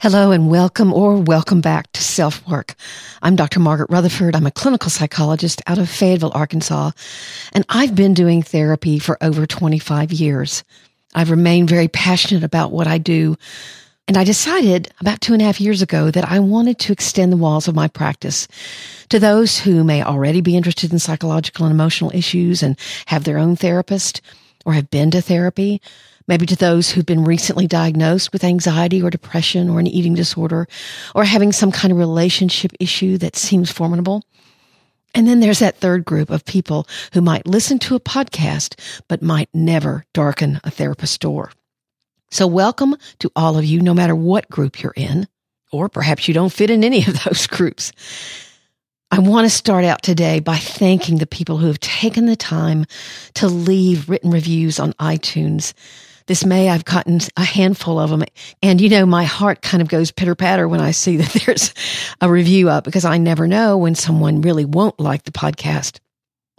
Hello and welcome or welcome back to Self Work. I'm Dr. Margaret Rutherford. I'm a clinical psychologist out of Fayetteville, Arkansas, and I've been doing therapy for over 25 years. I've remained very passionate about what I do, and I decided about two and a half years ago that I wanted to extend the walls of my practice to those who may already be interested in psychological and emotional issues and have their own therapist or have been to therapy maybe to those who've been recently diagnosed with anxiety or depression or an eating disorder or having some kind of relationship issue that seems formidable. And then there's that third group of people who might listen to a podcast, but might never darken a therapist's door. So welcome to all of you, no matter what group you're in, or perhaps you don't fit in any of those groups. I want to start out today by thanking the people who have taken the time to leave written reviews on iTunes this May I've gotten a handful of them. And you know, my heart kind of goes pitter patter when I see that there's a review up because I never know when someone really won't like the podcast.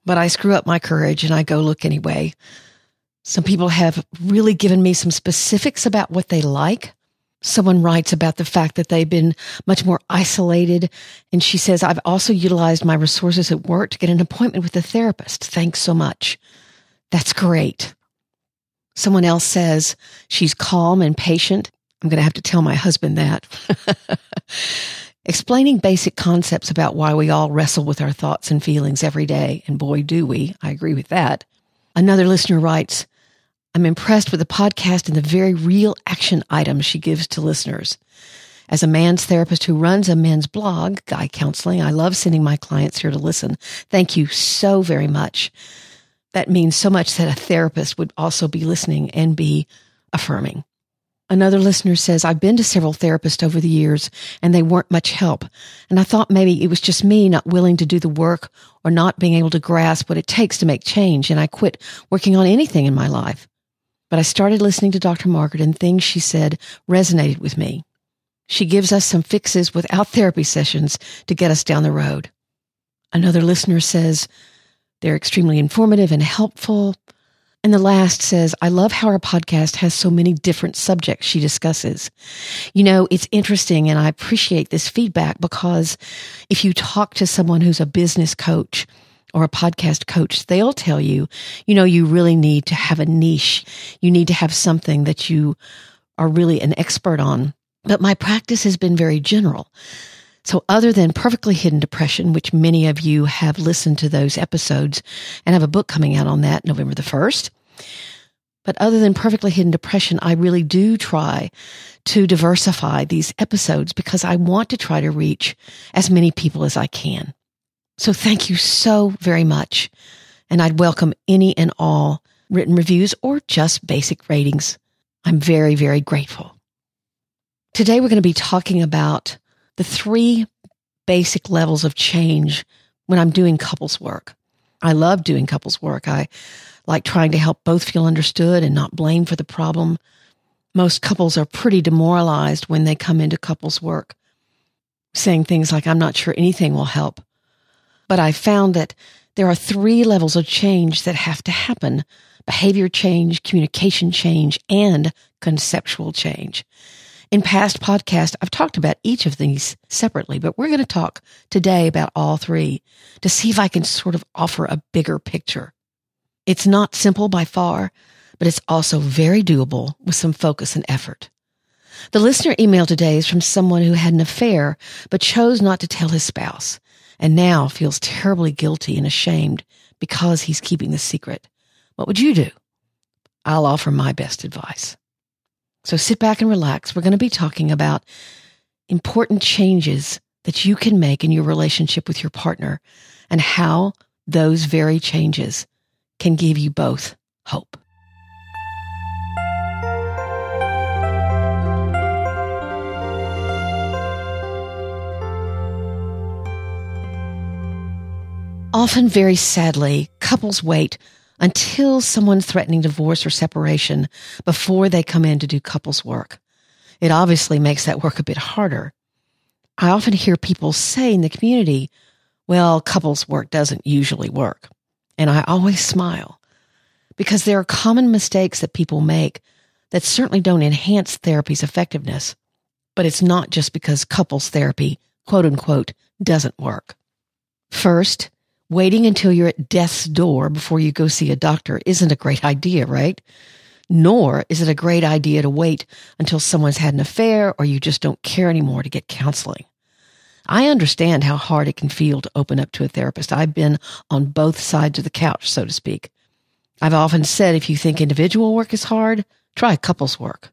But I screw up my courage and I go look anyway. Some people have really given me some specifics about what they like. Someone writes about the fact that they've been much more isolated. And she says, I've also utilized my resources at work to get an appointment with a therapist. Thanks so much. That's great. Someone else says she's calm and patient. I'm going to have to tell my husband that. Explaining basic concepts about why we all wrestle with our thoughts and feelings every day. And boy, do we. I agree with that. Another listener writes, I'm impressed with the podcast and the very real action items she gives to listeners. As a man's therapist who runs a men's blog, Guy Counseling, I love sending my clients here to listen. Thank you so very much that means so much that a therapist would also be listening and be affirming. Another listener says, I've been to several therapists over the years and they weren't much help. And I thought maybe it was just me not willing to do the work or not being able to grasp what it takes to make change. And I quit working on anything in my life. But I started listening to Dr. Margaret and things she said resonated with me. She gives us some fixes without therapy sessions to get us down the road. Another listener says, they're extremely informative and helpful. And the last says, I love how our podcast has so many different subjects she discusses. You know, it's interesting and I appreciate this feedback because if you talk to someone who's a business coach or a podcast coach, they'll tell you, you know, you really need to have a niche. You need to have something that you are really an expert on. But my practice has been very general. So other than perfectly hidden depression, which many of you have listened to those episodes and I have a book coming out on that November the 1st. But other than perfectly hidden depression, I really do try to diversify these episodes because I want to try to reach as many people as I can. So thank you so very much. And I'd welcome any and all written reviews or just basic ratings. I'm very, very grateful. Today we're going to be talking about the three basic levels of change when I'm doing couples work. I love doing couples work. I like trying to help both feel understood and not blamed for the problem. Most couples are pretty demoralized when they come into couples work, saying things like, I'm not sure anything will help. But I found that there are three levels of change that have to happen behavior change, communication change, and conceptual change. In past podcasts, I've talked about each of these separately, but we're going to talk today about all three to see if I can sort of offer a bigger picture. It's not simple by far, but it's also very doable with some focus and effort. The listener email today is from someone who had an affair, but chose not to tell his spouse and now feels terribly guilty and ashamed because he's keeping the secret. What would you do? I'll offer my best advice. So sit back and relax. We're going to be talking about important changes that you can make in your relationship with your partner and how those very changes can give you both hope. Often, very sadly, couples wait until someone's threatening divorce or separation before they come in to do couples work. It obviously makes that work a bit harder. I often hear people say in the community, well, couples work doesn't usually work. And I always smile because there are common mistakes that people make that certainly don't enhance therapy's effectiveness. But it's not just because couples therapy, quote unquote, doesn't work. First, waiting until you're at death's door before you go see a doctor isn't a great idea, right? Nor is it a great idea to wait until someone's had an affair or you just don't care anymore to get counseling. I understand how hard it can feel to open up to a therapist. I've been on both sides of the couch, so to speak. I've often said if you think individual work is hard, try couples work.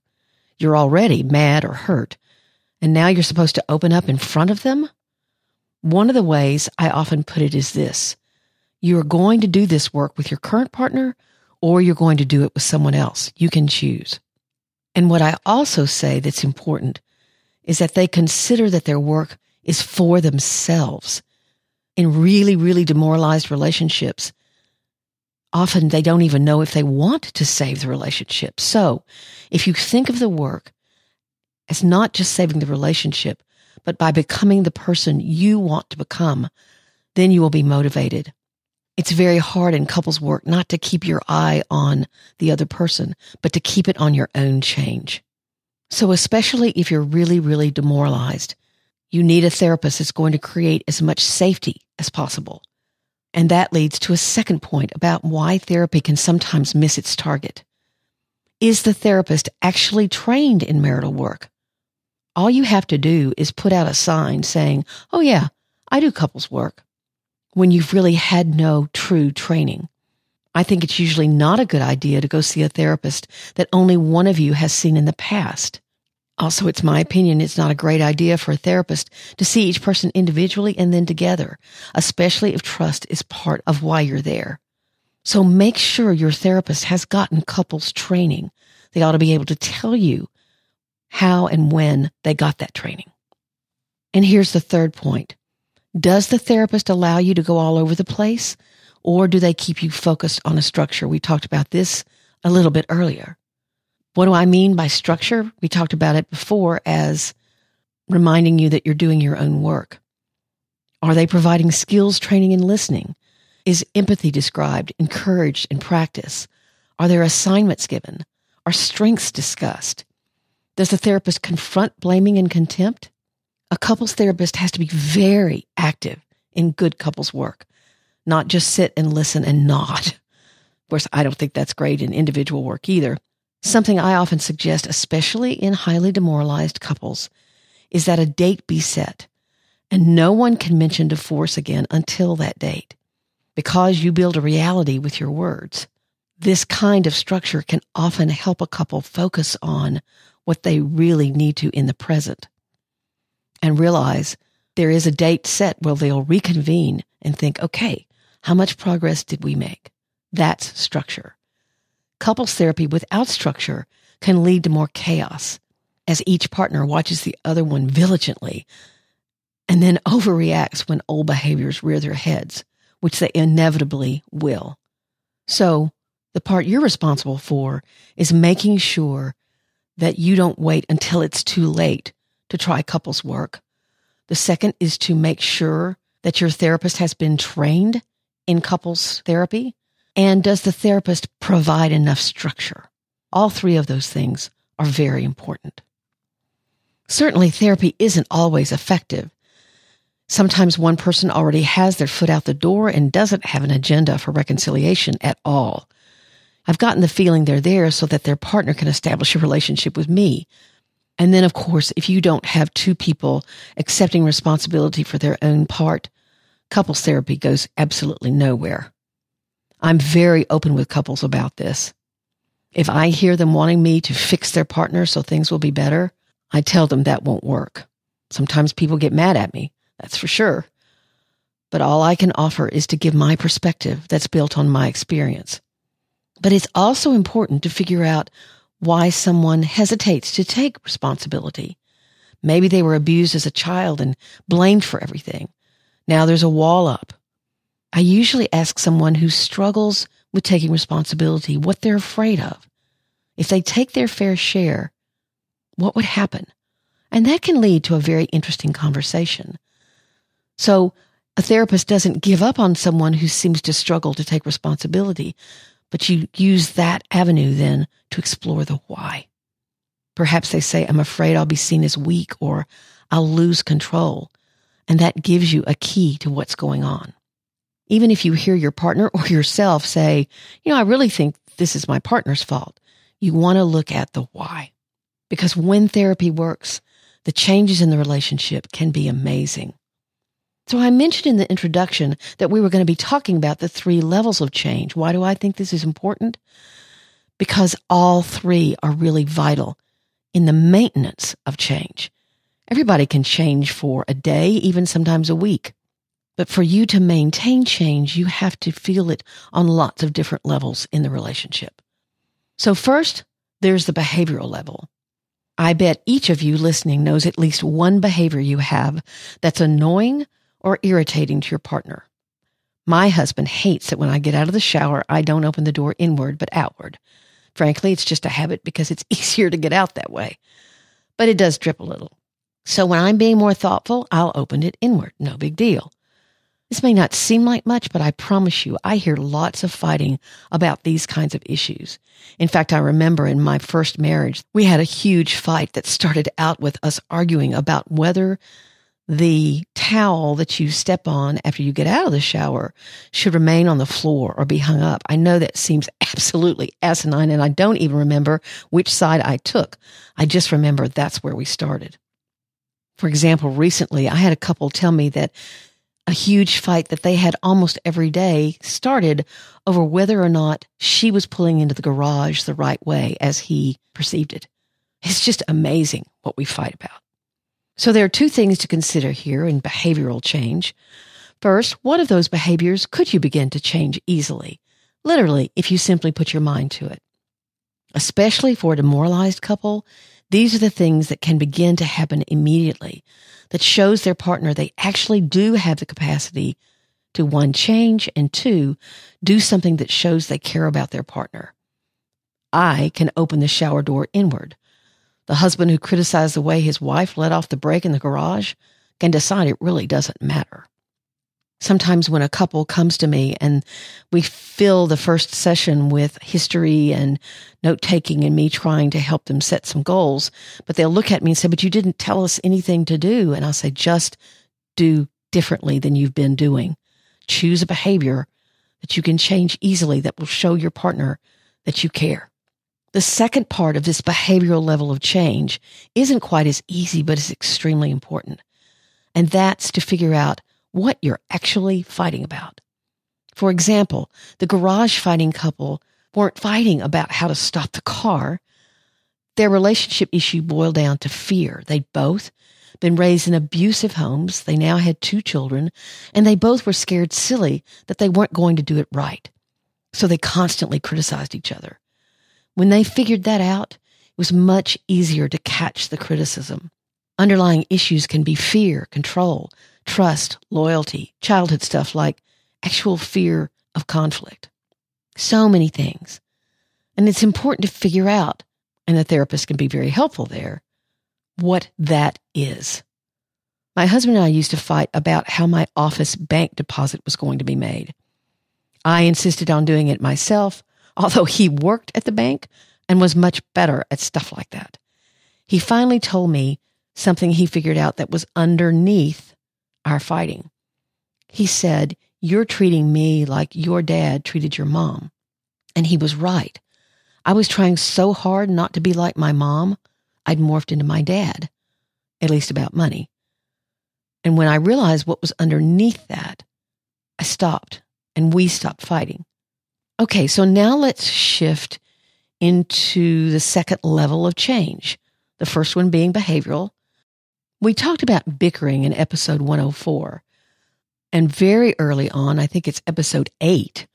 You're already mad or hurt, and now you're supposed to open up in front of them? One of the ways I often put it is this. You're going to do this work with your current partner or you're going to do it with someone else. You can choose. And what I also say that's important is that they consider that their work is for themselves. In really, really demoralized relationships, often they don't even know if they want to save the relationship. So if you think of the work as not just saving the relationship, but by becoming the person you want to become, then you will be motivated. It's very hard in couples work not to keep your eye on the other person, but to keep it on your own change. So especially if you're really, really demoralized, you need a therapist that's going to create as much safety as possible. And that leads to a second point about why therapy can sometimes miss its target. Is the therapist actually trained in marital work? All you have to do is put out a sign saying, Oh yeah, I do couples work when you've really had no true training. I think it's usually not a good idea to go see a therapist that only one of you has seen in the past. Also, it's my opinion it's not a great idea for a therapist to see each person individually and then together, especially if trust is part of why you're there. So make sure your therapist has gotten couples training. They ought to be able to tell you how and when they got that training. And here's the third point. Does the therapist allow you to go all over the place or do they keep you focused on a structure? We talked about this a little bit earlier. What do I mean by structure? We talked about it before as reminding you that you're doing your own work. Are they providing skills training and listening? Is empathy described, encouraged, and practiced? Are there assignments given? Are strengths discussed? Does the therapist confront blaming and contempt? A couples therapist has to be very active in good couples work, not just sit and listen and nod. Of course, I don't think that's great in individual work either. Something I often suggest, especially in highly demoralized couples, is that a date be set and no one can mention divorce again until that date because you build a reality with your words. This kind of structure can often help a couple focus on what they really need to in the present and realize there is a date set where they'll reconvene and think, okay, how much progress did we make? That's structure. Couples therapy without structure can lead to more chaos as each partner watches the other one vigilantly and then overreacts when old behaviors rear their heads, which they inevitably will. So the part you're responsible for is making sure that you don't wait until it's too late to try couples work. The second is to make sure that your therapist has been trained in couples therapy. And does the therapist provide enough structure? All three of those things are very important. Certainly therapy isn't always effective. Sometimes one person already has their foot out the door and doesn't have an agenda for reconciliation at all. I've gotten the feeling they're there so that their partner can establish a relationship with me. And then, of course, if you don't have two people accepting responsibility for their own part, couples therapy goes absolutely nowhere. I'm very open with couples about this. If I hear them wanting me to fix their partner so things will be better, I tell them that won't work. Sometimes people get mad at me, that's for sure. But all I can offer is to give my perspective that's built on my experience. But it's also important to figure out why someone hesitates to take responsibility. Maybe they were abused as a child and blamed for everything. Now there's a wall up. I usually ask someone who struggles with taking responsibility, what they're afraid of. If they take their fair share, what would happen? And that can lead to a very interesting conversation. So a therapist doesn't give up on someone who seems to struggle to take responsibility, but you use that avenue then to explore the why. Perhaps they say, I'm afraid I'll be seen as weak or I'll lose control. And that gives you a key to what's going on. Even if you hear your partner or yourself say, you know, I really think this is my partner's fault, you want to look at the why. Because when therapy works, the changes in the relationship can be amazing. So I mentioned in the introduction that we were going to be talking about the three levels of change. Why do I think this is important? Because all three are really vital in the maintenance of change. Everybody can change for a day, even sometimes a week. But for you to maintain change, you have to feel it on lots of different levels in the relationship. So first, there's the behavioral level. I bet each of you listening knows at least one behavior you have that's annoying or irritating to your partner. My husband hates that when I get out of the shower, I don't open the door inward, but outward. Frankly, it's just a habit because it's easier to get out that way. But it does drip a little. So when I'm being more thoughtful, I'll open it inward. No big deal. This may not seem like much, but I promise you, I hear lots of fighting about these kinds of issues. In fact, I remember in my first marriage, we had a huge fight that started out with us arguing about whether the towel that you step on after you get out of the shower should remain on the floor or be hung up. I know that seems absolutely asinine and I don't even remember which side I took. I just remember that's where we started. For example, recently I had a couple tell me that a huge fight that they had almost every day started over whether or not she was pulling into the garage the right way as he perceived it. It's just amazing what we fight about. So there are two things to consider here in behavioral change. First, what of those behaviors could you begin to change easily? Literally, if you simply put your mind to it. Especially for a demoralized couple, these are the things that can begin to happen immediately that shows their partner they actually do have the capacity to one, change and two, do something that shows they care about their partner. I can open the shower door inward. The husband who criticized the way his wife let off the brake in the garage can decide it really doesn't matter. Sometimes when a couple comes to me and we fill the first session with history and note taking and me trying to help them set some goals, but they'll look at me and say, but you didn't tell us anything to do. And I'll say, just do differently than you've been doing. Choose a behavior that you can change easily that will show your partner that you care. The second part of this behavioral level of change isn't quite as easy, but it's extremely important. And that's to figure out what you're actually fighting about. For example, the garage fighting couple weren't fighting about how to stop the car. Their relationship issue boiled down to fear. They'd both been raised in abusive homes. They now had two children and they both were scared silly that they weren't going to do it right. So they constantly criticized each other. When they figured that out, it was much easier to catch the criticism. Underlying issues can be fear, control, trust, loyalty, childhood stuff like actual fear of conflict. So many things. And it's important to figure out, and the therapist can be very helpful there, what that is. My husband and I used to fight about how my office bank deposit was going to be made. I insisted on doing it myself although he worked at the bank and was much better at stuff like that. He finally told me something he figured out that was underneath our fighting. He said, You're treating me like your dad treated your mom. And he was right. I was trying so hard not to be like my mom, I'd morphed into my dad, at least about money. And when I realized what was underneath that, I stopped and we stopped fighting. Okay, so now let's shift into the second level of change. The first one being behavioral. We talked about bickering in episode 104. And very early on, I think it's episode eight,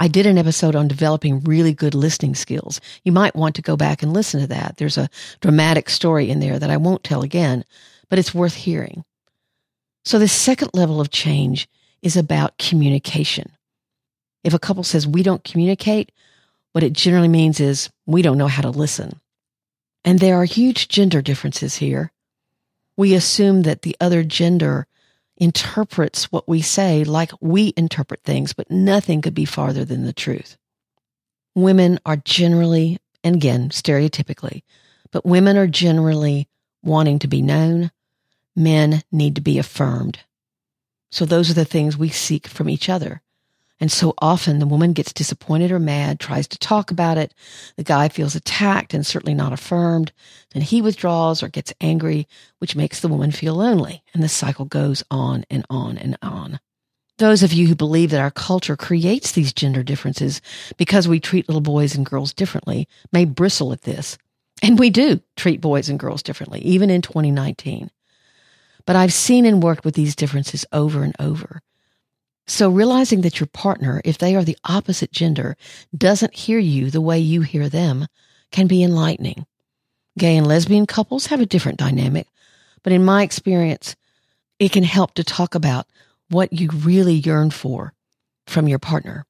I did an episode on developing really good listening skills. You might want to go back and listen to that. There's a dramatic story in there that I won't tell again, but it's worth hearing. So the second level of change is about communication. If a couple says we don't communicate, what it generally means is we don't know how to listen. And there are huge gender differences here. We assume that the other gender interprets what we say like we interpret things, but nothing could be farther than the truth. Women are generally, and again, stereotypically, but women are generally wanting to be known. Men need to be affirmed. So those are the things we seek from each other. And so often the woman gets disappointed or mad, tries to talk about it. The guy feels attacked and certainly not affirmed. Then he withdraws or gets angry, which makes the woman feel lonely. And the cycle goes on and on and on. Those of you who believe that our culture creates these gender differences because we treat little boys and girls differently may bristle at this. And we do treat boys and girls differently, even in 2019. But I've seen and worked with these differences over and over. So realizing that your partner, if they are the opposite gender, doesn't hear you the way you hear them can be enlightening. Gay and lesbian couples have a different dynamic, but in my experience, it can help to talk about what you really yearn for from your partner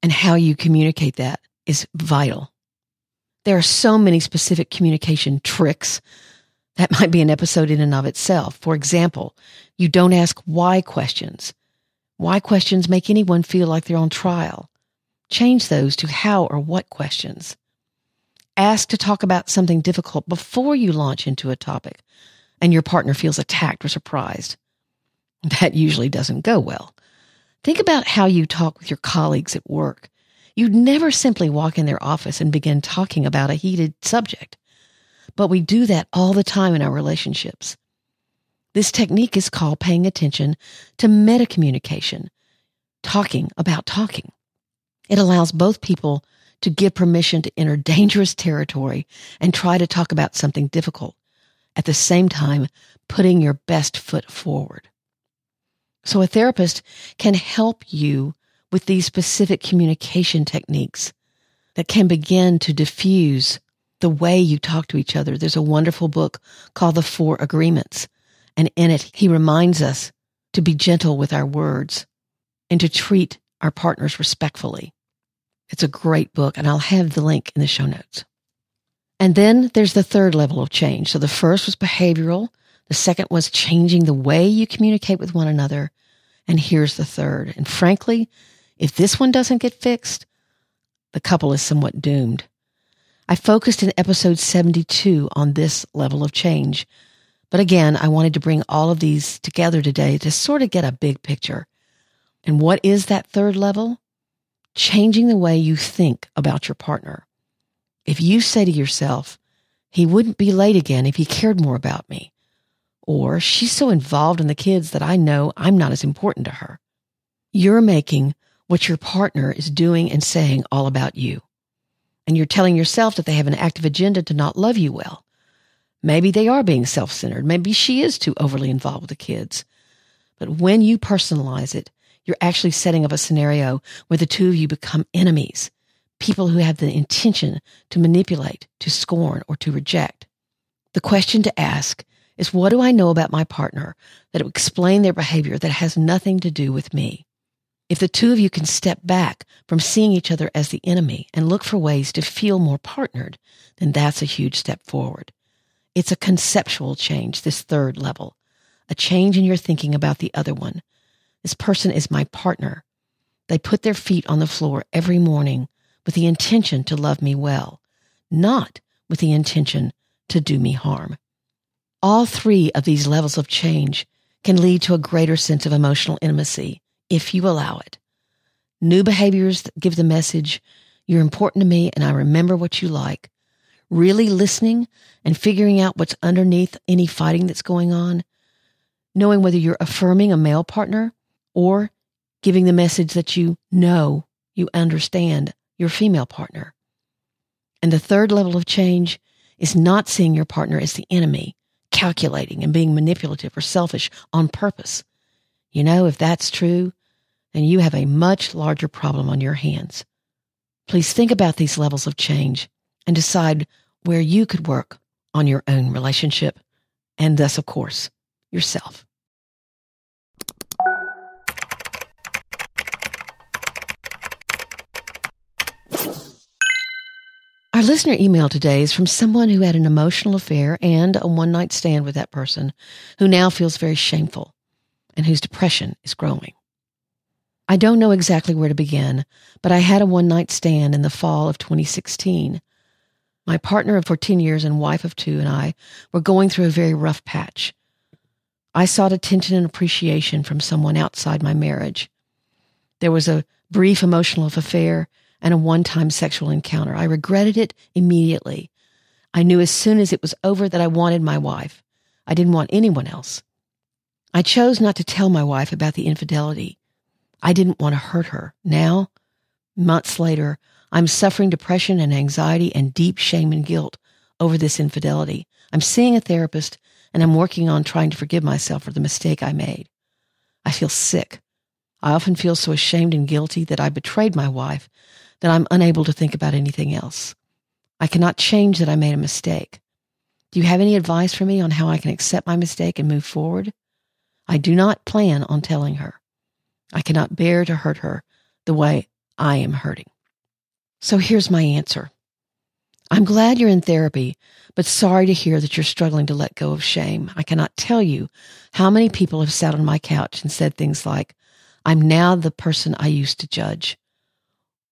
and how you communicate that is vital. There are so many specific communication tricks. That might be an episode in and of itself. For example, you don't ask why questions. Why questions make anyone feel like they're on trial. Change those to how or what questions. Ask to talk about something difficult before you launch into a topic and your partner feels attacked or surprised. That usually doesn't go well. Think about how you talk with your colleagues at work. You'd never simply walk in their office and begin talking about a heated subject. But we do that all the time in our relationships. This technique is called paying attention to meta communication, talking about talking. It allows both people to give permission to enter dangerous territory and try to talk about something difficult, at the same time putting your best foot forward. So a therapist can help you with these specific communication techniques that can begin to diffuse the way you talk to each other. There's a wonderful book called The Four Agreements and in it, he reminds us to be gentle with our words and to treat our partners respectfully. It's a great book, and I'll have the link in the show notes. And then there's the third level of change. So the first was behavioral. The second was changing the way you communicate with one another. And here's the third. And frankly, if this one doesn't get fixed, the couple is somewhat doomed. I focused in episode 72 on this level of change, but again, I wanted to bring all of these together today to sort of get a big picture. And what is that third level? Changing the way you think about your partner. If you say to yourself, he wouldn't be late again if he cared more about me. Or she's so involved in the kids that I know I'm not as important to her. You're making what your partner is doing and saying all about you. And you're telling yourself that they have an active agenda to not love you well. Maybe they are being self centered. Maybe she is too overly involved with the kids. But when you personalize it, you're actually setting up a scenario where the two of you become enemies, people who have the intention to manipulate, to scorn, or to reject. The question to ask is what do I know about my partner that will explain their behavior that has nothing to do with me? If the two of you can step back from seeing each other as the enemy and look for ways to feel more partnered, then that's a huge step forward. It's a conceptual change, this third level, a change in your thinking about the other one. This person is my partner. They put their feet on the floor every morning with the intention to love me well, not with the intention to do me harm. All three of these levels of change can lead to a greater sense of emotional intimacy if you allow it. New behaviors give the message, you're important to me and I remember what you like, really listening and figuring out what's underneath any fighting that's going on, knowing whether you're affirming a male partner or giving the message that you know you understand your female partner. And the third level of change is not seeing your partner as the enemy, calculating and being manipulative or selfish on purpose. You know, if that's true, then you have a much larger problem on your hands. Please think about these levels of change and decide where you could work on your own relationship and thus, of course, yourself. Our listener email today is from someone who had an emotional affair and a one night stand with that person who now feels very shameful and whose depression is growing. I don't know exactly where to begin, but I had a one night stand in the fall of 2016 my partner of 14 years and wife of two and I were going through a very rough patch. I sought attention and appreciation from someone outside my marriage. There was a brief emotional affair and a one time sexual encounter. I regretted it immediately. I knew as soon as it was over that I wanted my wife. I didn't want anyone else. I chose not to tell my wife about the infidelity. I didn't want to hurt her. Now, months later, I'm suffering depression and anxiety and deep shame and guilt over this infidelity. I'm seeing a therapist and I'm working on trying to forgive myself for the mistake I made. I feel sick. I often feel so ashamed and guilty that I betrayed my wife that I'm unable to think about anything else. I cannot change that I made a mistake. Do you have any advice for me on how I can accept my mistake and move forward? I do not plan on telling her. I cannot bear to hurt her the way I am hurting. So here's my answer. I'm glad you're in therapy, but sorry to hear that you're struggling to let go of shame. I cannot tell you how many people have sat on my couch and said things like, I'm now the person I used to judge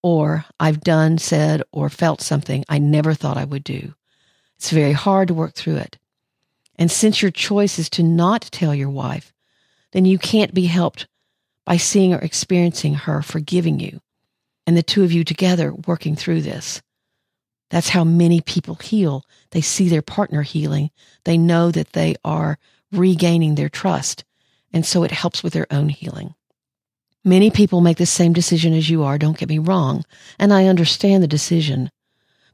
or I've done, said, or felt something I never thought I would do. It's very hard to work through it. And since your choice is to not tell your wife, then you can't be helped by seeing or experiencing her forgiving you and the two of you together working through this. That's how many people heal. They see their partner healing. They know that they are regaining their trust. And so it helps with their own healing. Many people make the same decision as you are, don't get me wrong, and I understand the decision.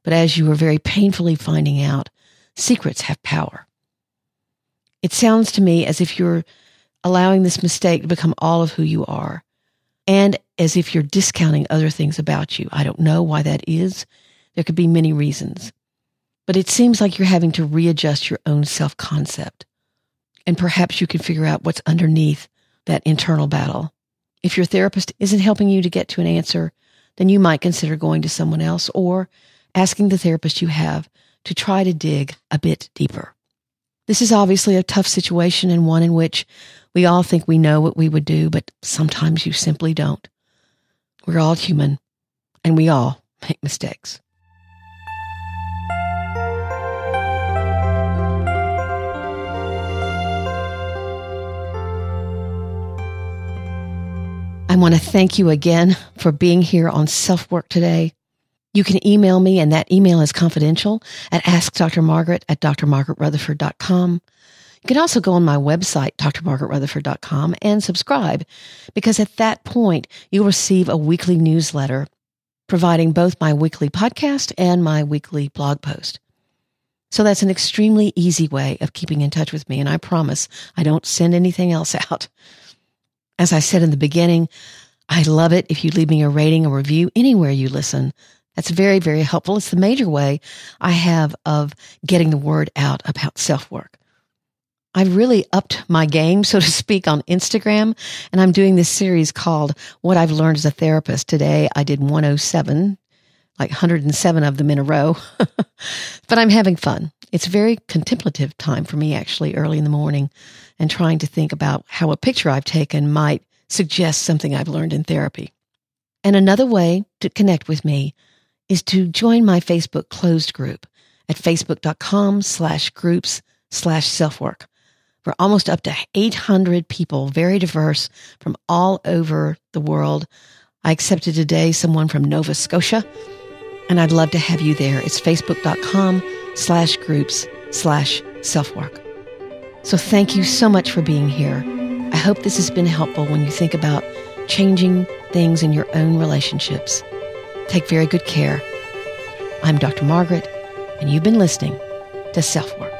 But as you are very painfully finding out, secrets have power. It sounds to me as if you're allowing this mistake to become all of who you are, and as if you're discounting other things about you. I don't know why that is. There could be many reasons. But it seems like you're having to readjust your own self concept. And perhaps you can figure out what's underneath that internal battle. If your therapist isn't helping you to get to an answer, then you might consider going to someone else or asking the therapist you have to try to dig a bit deeper. This is obviously a tough situation and one in which we all think we know what we would do, but sometimes you simply don't. We're all human and we all make mistakes. I want to thank you again for being here on Self Work today. You can email me, and that email is confidential at askdrmargaret at drmargaretrutherford.com. You can also go on my website, drmargaretrutherford.com, and subscribe because at that point, you'll receive a weekly newsletter providing both my weekly podcast and my weekly blog post. So that's an extremely easy way of keeping in touch with me. And I promise I don't send anything else out. As I said in the beginning, I love it if you leave me a rating or review anywhere you listen. That's very, very helpful. It's the major way I have of getting the word out about self work. I've really upped my game, so to speak, on Instagram, and I'm doing this series called What I've Learned as a Therapist. Today I did 107, like 107 of them in a row, but I'm having fun. It's a very contemplative time for me, actually, early in the morning and trying to think about how a picture I've taken might suggest something I've learned in therapy. And another way to connect with me is to join my Facebook closed group at facebook.com slash groups slash self-work. We're almost up to 800 people, very diverse from all over the world. I accepted today someone from Nova Scotia, and I'd love to have you there. It's facebook.com slash groups slash self-work. So thank you so much for being here. I hope this has been helpful when you think about changing things in your own relationships. Take very good care. I'm Dr. Margaret, and you've been listening to Self Work.